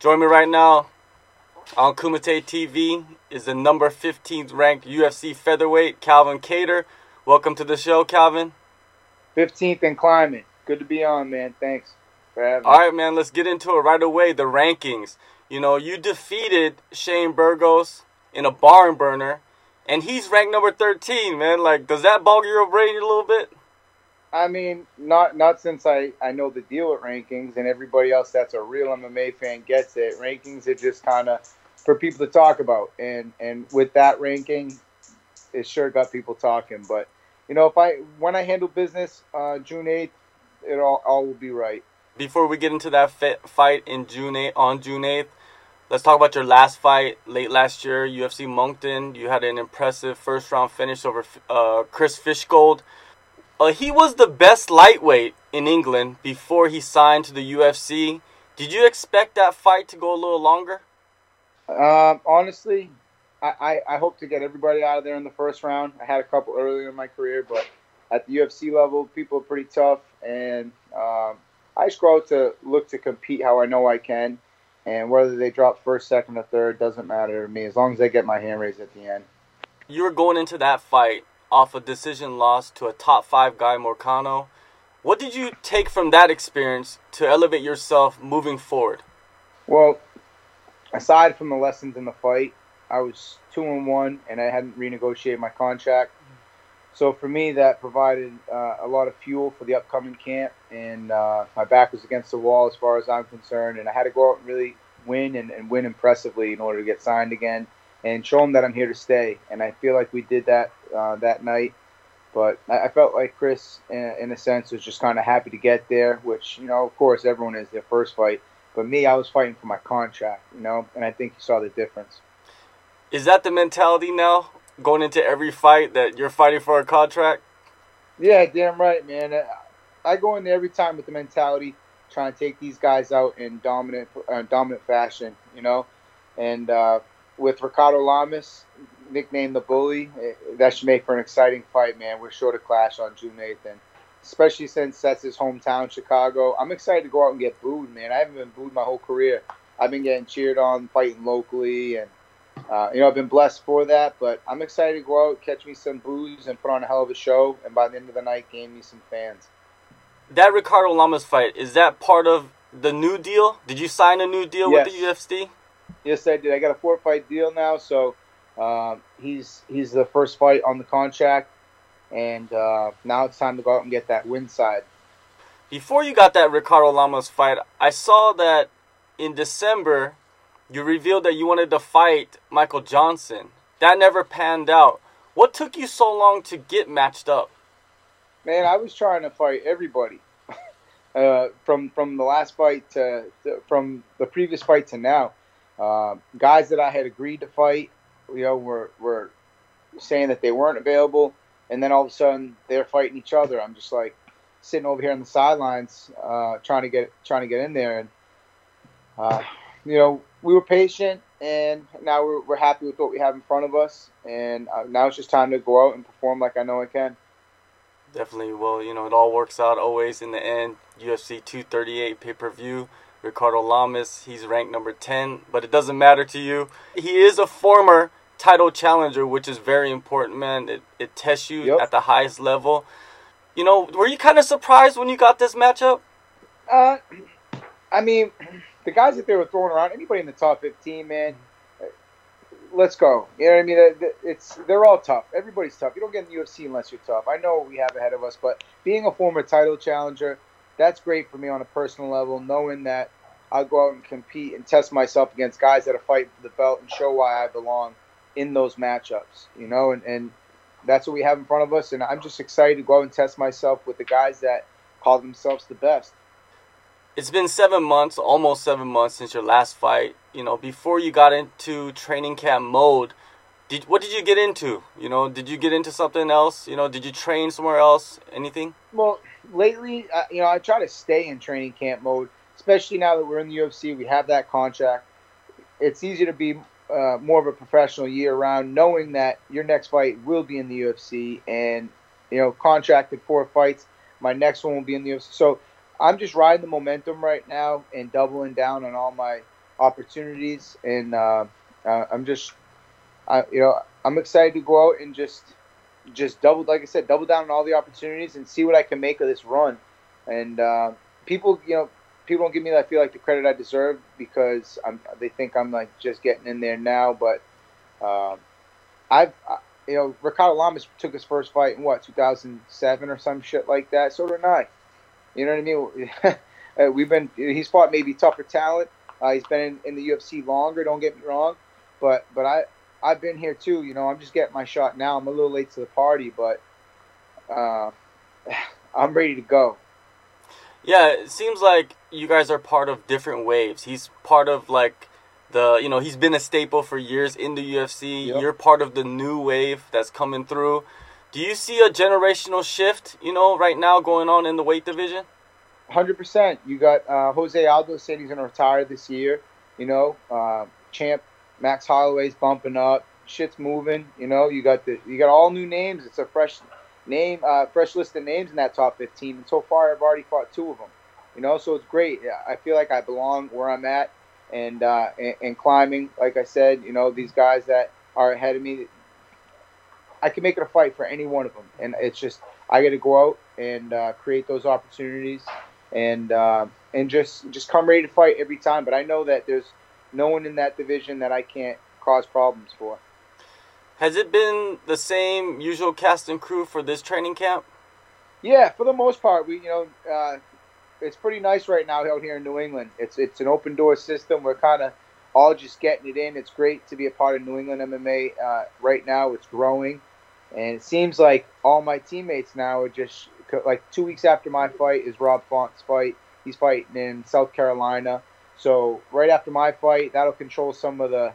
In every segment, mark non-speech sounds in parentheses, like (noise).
Join me right now on Kumite TV is the number 15th ranked UFC featherweight, Calvin Kattar. Welcome to the show, Calvin. 15th and climbing. Good to be on, man. Thanks for having me. All right, man, let's get into it right away. The rankings. You know, you defeated Shane Burgos in a barn burner, and he's ranked number 13, man. Like, does that bog your brain a little bit? I mean, not not since I, I know the deal with rankings and everybody else that's a real MMA fan gets it. Rankings are just kind of for people to talk about, and and with that ranking, it sure got people talking. But you know, if I when I handle business uh, June eighth, it all all will be right. Before we get into that fit, fight in June 8, on June 8th, let's talk about your last fight late last year, UFC Moncton. You had an impressive first round finish over uh, Chris Fishgold. Uh, he was the best lightweight in England before he signed to the UFC. Did you expect that fight to go a little longer? Um, honestly, I, I, I, hope to get everybody out of there in the first round. I had a couple earlier in my career, but at the UFC level, people are pretty tough, and um, I just go out to look to compete how I know I can. And whether they drop first, second, or third doesn't matter to me as long as I get my hand raised at the end. You were going into that fight off a decision loss to a top five guy, Moicano. What did you take from that experience to elevate yourself moving forward? Well, aside from the lessons in the fight, I was two and one, and I hadn't renegotiated my contract. So for me, that provided uh, a lot of fuel for the upcoming camp, and uh, my back was against the wall as far as I'm concerned, and I had to go out and really win and, and win impressively in order to get signed again and show them that I'm here to stay. And I feel like we did that uh, that night. But I felt like Chris, in, in a sense, was just kind of happy to get there, which, you know, of course, everyone is their first fight. But me, I was fighting for my contract, you know, and I think you saw the difference. Is that the mentality now, going into every fight, that you're fighting for a contract? Yeah, damn right, man. I go in there every time with the mentality trying to take these guys out in dominant, uh, dominant fashion, you know. And uh, with Ricardo Lamas, nicknamed the Bully, eh, that should make for an exciting fight, man. We're sure to clash on June 8th, and especially since that's his hometown, Chicago. I'm excited to go out and get booed, man. I haven't been booed my whole career. I've been getting cheered on, fighting locally, and uh, you know I've been blessed for that. But I'm excited to go out, catch me some boos, and put on a hell of a show, and by the end of the night, gain me some fans. That Ricardo Lamas fight is that part of the new deal? Did you sign a new deal yes. with the UFC? Yes, I did. I got a four fight deal now, so um, he's he's the first fight on the contract, and uh, now it's time to go out and get that win side. Before you got that Ricardo Lamas fight, I saw that in December you revealed that you wanted to fight Michael Johnson. That never panned out. What took you so long to get matched up? Man, I was trying to fight everybody. (laughs) uh, from from the last fight to, to, from the previous fight to now. Uh, guys that I had agreed to fight, you know, were were saying that they weren't available, and then all of a sudden they're fighting each other. I'm just like sitting over here on the sidelines, uh, trying to get trying to get in there, and uh, you know, we were patient, and now we're, we're happy with what we have in front of us, and uh, now it's just time to go out and perform like I know I can. Definitely. Well, you know, it all works out always in the end. UFC 238 pay per view. Ricardo Lamas, he's ranked number 10, but it doesn't matter to you. He is a former title challenger, which is very important, man. It, it tests you yep. at the highest level. You know, were you kind of surprised when you got this matchup? Uh, I mean, the guys that they were throwing around, anybody in the top 15, man, let's go. You know what I mean? It's they're all tough. Everybody's tough. You don't get in the UFC unless you're tough. I know what we have ahead of us, but being a former title challenger – that's great for me on a personal level, knowing that I'll go out and compete and test myself against guys that are fighting for the belt and show why I belong in those matchups. You know, and, and that's what we have in front of us. And I'm just excited to go out and test myself with the guys that call themselves the best. It's been seven months, almost seven months since your last fight. You know, before you got into training camp mode, did what did you get into? You know, did you get into something else? You know, did you train somewhere else? Anything? Well, lately, uh, you know, I try to stay in training camp mode, especially now that we're in the UFC. We have that contract. It's easier to be uh, more of a professional year round, knowing that your next fight will be in the UFC, and you know, contracted four fights. My next one will be in the UFC. So I'm just riding the momentum right now and doubling down on all my opportunities, and uh, uh, I'm just, you know, I'm excited to go out and just, just double, like I said, double down on all the opportunities and see what I can make of this run. And uh, people, you know, people don't give me, I feel like the credit I deserve because I'm, they think I'm like just getting in there now, but uh, I've, you know, Ricardo Lamas took his first fight in what 2007 or some shit like that. So did I. You know what I mean? (laughs) Uh, we've been he's fought maybe tougher talent. Uh, he's been in, in, the UFC longer. Don't get me wrong, but but I I've been here too. You know, I'm just getting my shot now. I'm a little late to the party, but uh, (sighs) I'm ready to go. Yeah, it seems like you guys are part of different waves. He's part of like the you know he's been a staple for years in the UFC. Yep. You're part of the new wave that's coming through. Do you see a generational shift, you know, right now going on in the weight division? Hundred percent. You got uh, Jose Aldo saying he's going to retire this year. You know, uh, champ Max Holloway's bumping up. Shit's moving. You know, you got the you got all new names. It's a fresh name, uh, fresh list of names in that top fifteen. And so far, I've already fought two of them. You know, so it's great. I feel like I belong where I'm at and, uh, and, and climbing. Like I said, you know, these guys that are ahead of me, I can make it a fight for any one of them. And it's just I got to go out and uh, create those opportunities and uh, and just just come ready to fight every time. But I know that there's no one in that division that I can't cause problems for. Has it been the same usual cast and crew for this training camp? Yeah, for the most part, we you know uh, it's pretty nice right now out here in New England. It's it's an open door system. We're kind of all just getting it in. It's great to be a part of New England MMA uh, right now. It's growing, and it seems like all my teammates now are just like two weeks after my fight is Rob Font's fight. He's fighting in South Carolina. So right after my fight, that'll control some of the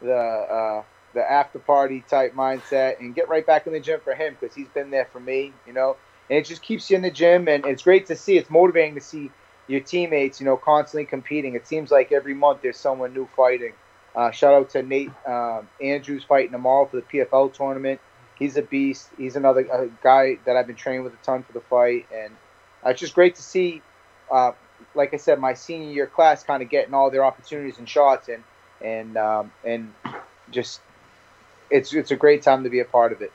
the uh, the after party type mindset and get right back in the gym for him because he's been there for me. You know, and it just keeps you in the gym, and it's great to see. It's motivating to see your teammates, you know, constantly competing. It seems like every month there's someone new fighting. Uh, shout out to Nate um, Andrews fighting tomorrow for the PFL tournament. He's a beast. He's another uh, guy that I've been training with a ton for the fight, and uh, it's just great to see. Uh, like I said, my senior year class kind of getting all their opportunities and shots, and and um, and just it's it's a great time to be a part of it.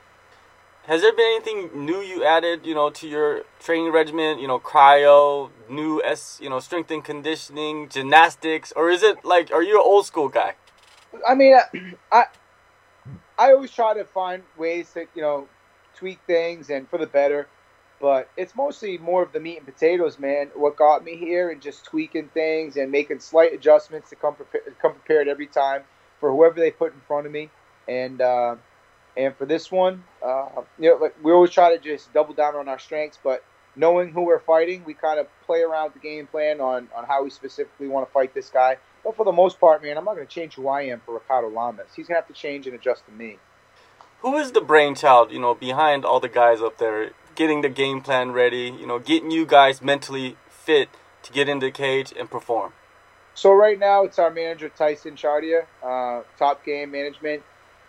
Has there been anything new you added, you know, to your training regimen? You know, cryo, new s, you know, strength and conditioning, gymnastics, or is it like, are you an old school guy? I mean, (clears throat) I I always try to find ways to you know tweak things and for the better, but it's mostly more of the meat and potatoes, man. What got me here and just tweaking things and making slight adjustments to come come prepared every time for whoever they put in front of me, and. Uh, and for this one, uh, you know, like we always try to just double down on our strengths, but knowing who we're fighting, we kind of play around the game plan on, on how we specifically want to fight this guy. But for the most part, man, I'm not going to change who I am for Ricardo Lamas. He's going to have to change and adjust to me. Who is the brainchild, you know, behind all the guys up there, getting the game plan ready, you know, getting you guys mentally fit to get into the cage and perform? So right now, it's our manager Tyson Chartier, uh, Top Game Management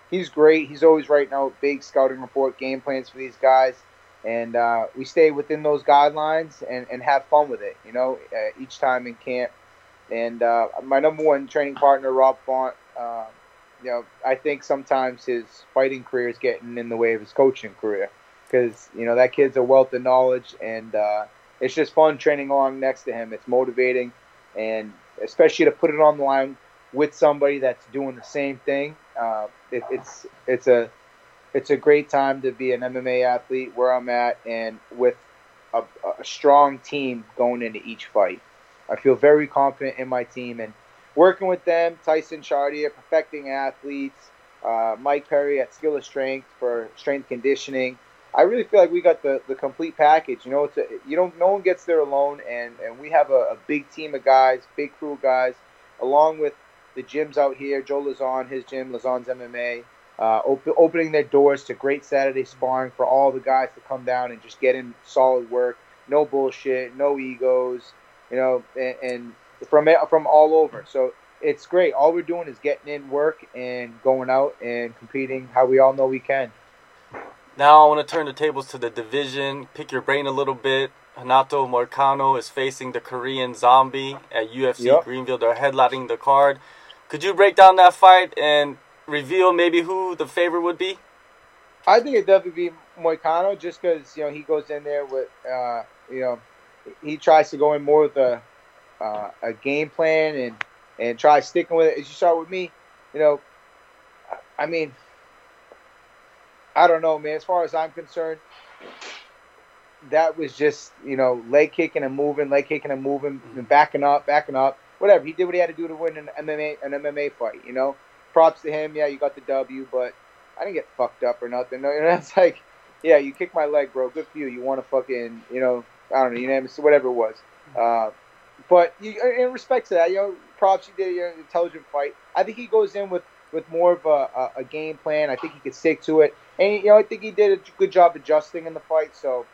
he's great. He's always writing out big scouting report game plans for these guys, and uh, we stay within those guidelines and, and have fun with it. You know, uh, each time in camp. And uh, my number one training partner, Rob Font. Uh, you know, I think sometimes his fighting career is getting in the way of his coaching career because you know that kid's a wealth of knowledge, and uh, it's just fun training along next to him. It's motivating, and especially to put it on the line with somebody that's doing the same thing uh, it, it's it's a it's a great time to be an MMA athlete where I'm at and with a, a, strong team going into each fight. I feel very confident in my team and working with them. Tyson Chartier, perfecting athletes. Uh, Mike Perry at Skill of Strength for strength conditioning. I really feel like we got the, the complete package. You know, it's a, you don't no one gets there alone, and, and we have a, a big team of guys, big crew of guys, along with the gyms out here, Joe Lauzon, his gym, Lauzon's MMA, uh, op- opening their doors to great Saturday sparring for all the guys to come down and just get in solid work. No bullshit, no egos, you know, and, and from from all over. So it's great. All we're doing is getting in work and going out and competing how we all know we can. Now I want to turn the tables to the division, pick your brain a little bit. Renato Moicano is facing the Korean Zombie at UFC Yep. Greenville. They're headlining the card. Could you break down that fight and reveal maybe who the favorite would be? I think it'd definitely be Moicano just because you know he goes in there with uh, you know he tries to go in more with a uh, a game plan and and try sticking with it. As you saw with me, you know, I mean, I don't know, man. As far as I'm concerned, that was just you know leg kicking and moving, leg kicking and moving, and backing up, backing up, whatever. He did what he had to do to win an MMA an MMA fight. You know, props to him. Yeah, you got the W, but I didn't get fucked up or nothing. No, (laughs) you know, it's like, yeah, you kicked my leg, bro. Good for you. You want to fucking, you know, I don't know, you name it, whatever it was. Uh, but you, in respect to that, you know, props. You did your intelligent fight. I think he goes in with with more of a, a, a game plan. I think he could stick to it, and you know, I think he did a good job adjusting in the fight. So.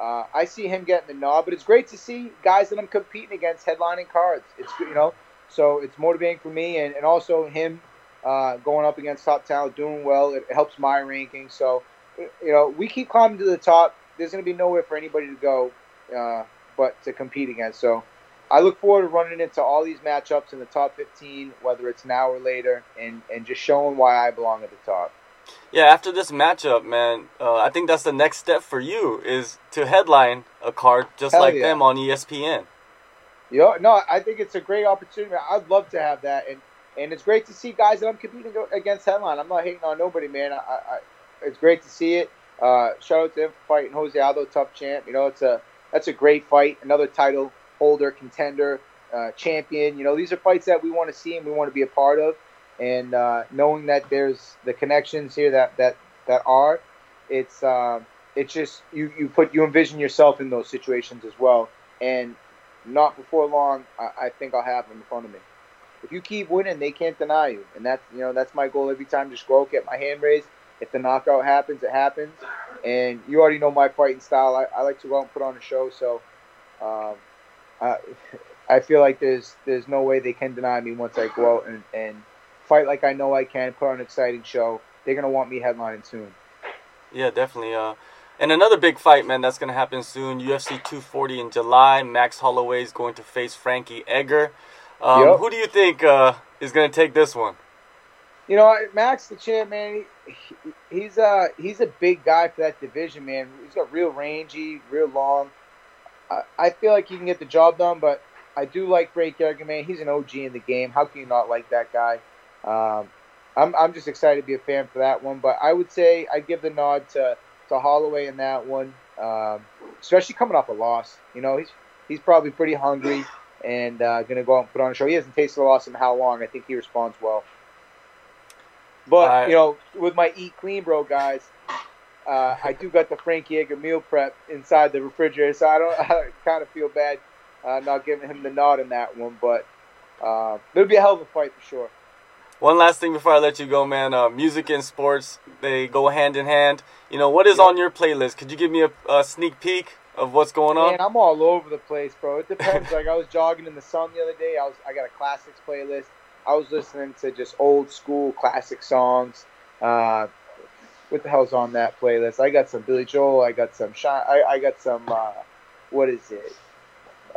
Uh, I see him getting the nod, but it's great to see guys that I'm competing against headlining cards. It's good, you know, so it's motivating for me, and, and also him uh, going up against top talent, doing well. It helps my ranking. So, you know, we keep climbing to the top. There's going to be nowhere for anybody to go uh, but to compete against. So, I look forward to running into all these matchups in the top 15, whether it's now or later, and, and just showing why I belong at the top. Yeah, after this matchup, man, uh, I think that's the next step for you is to headline a card just Hell like yeah. them on ESPN. You know, no, I think it's a great opportunity. I'd love to have that, and and it's great to see guys that I'm competing against headline. I'm not hating on nobody, man. I, I it's great to see it. Uh, shout out to him for fighting Jose Aldo, tough champ. You know, it's a that's a great fight. Another title holder, contender, uh, champion. You know, these are fights that we want to see and we want to be a part of. And uh, knowing that there's the connections here that that that are, it's uh, it's just you you put you envision yourself in those situations as well. And not before long, I, I think I'll have them in front of me. If you keep winning, they can't deny you, and that's you know that's my goal every time. Just go get my hand raised. If the knockout happens, it happens. And you already know my fighting style. I, I like to go out and put on a show. So um, I, I feel like there's there's no way they can deny me once I go out and, and fight like I know I can, put on an exciting show. They're gonna want me headlining soon. Yeah, definitely. Uh, and another big fight, man, that's gonna happen soon. UFC 240 in July. Max Holloway is going to face Frankie Edgar. Um, Yep. Who do you think uh, is gonna take this one? You know, Max the champ, man. He, he's uh he's a big guy for that division, man. He's got real rangy, real long. I, I feel like he can get the job done, but I do like Edgar, man. He's an OG in the game. How can you not like that guy? Um, I'm I'm just excited to be a fan for that one. But I would say I give the nod to to Holloway in that one, um, especially coming off a loss. You know, he's he's probably pretty hungry and uh, gonna go out and put on a show. He hasn't tasted a loss in how long? I think he responds well. But I- you know, with my eat clean, bro, guys, uh, I do got the Frankie Edgar meal prep inside the refrigerator, so I don't. (laughs) I kind of feel bad uh, not giving him the nod in that one, but uh, it'll be a hell of a fight for sure. One last thing before I let you go, man. Uh, music and sports they go hand in hand. You know what is Yep. on your playlist? Could you give me a, a sneak peek of what's going on? Man, I'm all over the place, bro. It depends. (laughs) like I was jogging in the sun the other day. I was I got a classics playlist. I was listening to just old school classic songs. Uh, what the hell's on that playlist? I got some Billy Joel. I got some Shine. I, I got some. Uh, what is it?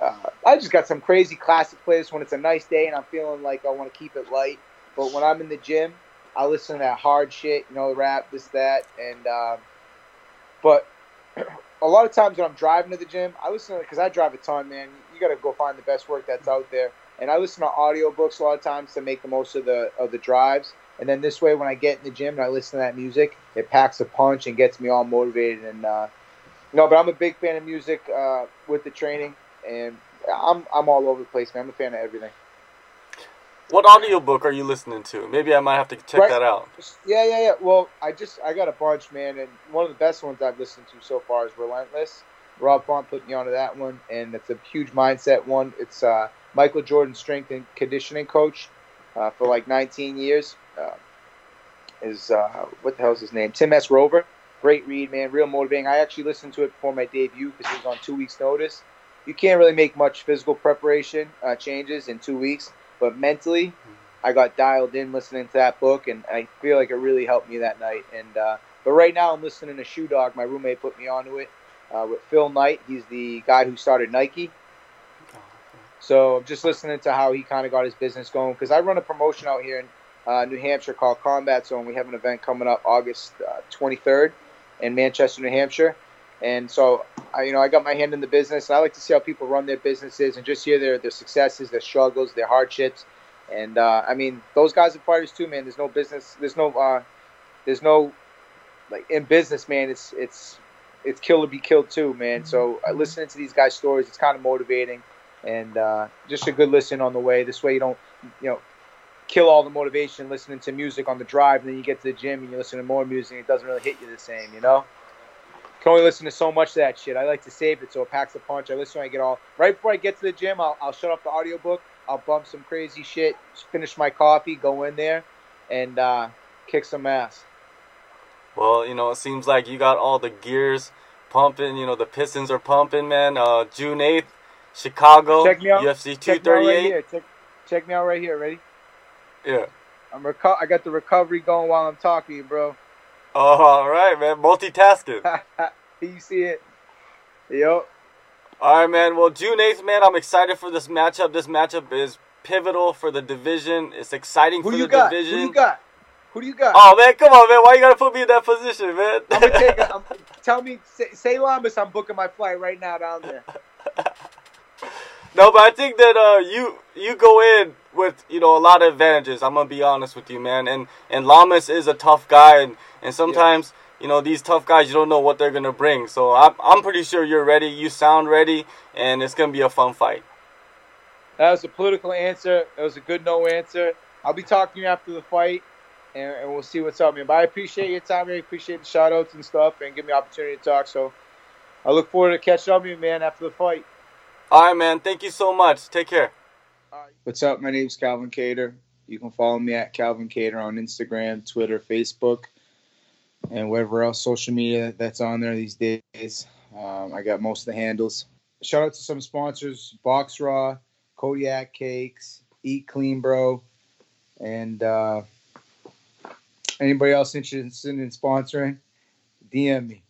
Uh, I just got some crazy classic playlist when it's a nice day and I'm feeling like I want to keep it light. But when I'm in the gym, I listen to that hard shit, you know, rap, this, that, and. Um, but (clears throat) a lot of times when I'm driving to the gym, I listen to because I drive a ton, man. You got to go find the best work that's out there, and I listen to audiobooks a lot of times to make the most of the of the drives. And then this way, when I get in the gym and I listen to that music, it packs a punch and gets me all motivated. And uh, no, but I'm a big fan of music uh, with the training, and I'm I'm all over the place, man. I'm a fan of everything. What audiobook are you listening to? Maybe I might have to check Right. that out. Yeah, yeah, yeah. Well, I just I got a bunch, man, and one of the best ones I've listened to so far is Relentless. Rob Font put me onto that one, and it's a huge mindset one. It's uh, Michael Jordan, strength and conditioning coach uh, for like 19 years. Uh, is uh, what the hell's his name? Tim S. Grover. Great read, man. Real motivating. I actually listened to it before my debut because it was on two weeks' notice. You can't really make much physical preparation uh, changes in two weeks, but mentally, I got dialed in listening to that book, and I feel like it really helped me that night. And uh, but right now, I'm listening to Shoe Dog. My roommate put me onto it. uh, with Phil Knight. He's the guy who started Nike. So I'm just listening to how he kind of got his business going because I run a promotion out here in uh, New Hampshire called Combat Zone. We have an event coming up August uh, 23rd in Manchester, New Hampshire, and so I, you know I got my hand in the business. And I like to see how people run their businesses and just hear their their successes, their struggles, their hardships. And uh, I mean, those guys are fighters too, man. There's no business. There's no. Uh, there's no like in business, man. It's it's it's kill or be killed too, man. So uh, listening to these guys' stories, it's kind of motivating and uh, just a good listen on the way. This way, you don't you know kill all the motivation listening to music on the drive, and then you get to the gym and you listen to more music. It doesn't really hit you the same, you know. Can only listen to so much of that shit. I like to save it so it packs a punch. I listen when I get all right before I get to the gym. I'll, I'll shut off the audiobook. I'll bump some crazy shit, finish my coffee, go in there, and uh, kick some ass. Well, you know, it seems like you got all the gears pumping. You know, the Pistons are pumping, man. Uh, June 8th, Chicago, check me out, UFC 238. Right check, check, me out right here. Ready? Yeah. I'm reco- I got the recovery going while I'm talking, bro. Oh, all right, man. Multitasking. (laughs) you see it? Yo. All right, man. Well, June 8th, man, I'm excited for this matchup. This matchup is pivotal for the division. It's exciting Who for you the got? division. Who do you got? Who do you got? Oh man, come on, man! Why you gotta put me in that position, man? I'm gonna take. A, (laughs) I'm, tell me, say, say Lamas, I'm booking my flight right now down there. (laughs) no, but I think that uh, you you go in with you know a lot of advantages. I'm gonna be honest with you, man. And and Lamas is a tough guy, and and sometimes. Yeah. You know these tough guys. You don't know what they're gonna bring. So I'm, I'm pretty sure you're ready. You sound ready, and it's gonna be a fun fight. That was a political answer. It was a good no answer. I'll be talking to you after the fight and, and we'll see what's up, man. But I appreciate your time. I appreciate the shout outs and stuff and give me opportunity to talk. So I look forward to catching up with you, man, after the fight. All right, man. Thank you so much. Take care. What's up? My name's Calvin Kattar. You can follow me at Calvin Kattar on Instagram, Twitter, Facebook, and whatever else social media that's on there these days. Um, I got most of the handles. Shout out to some sponsors: Box Raw, Kodiak Cakes, Eat Clean Bro, and uh, Anybody else interested in sponsoring? DM me.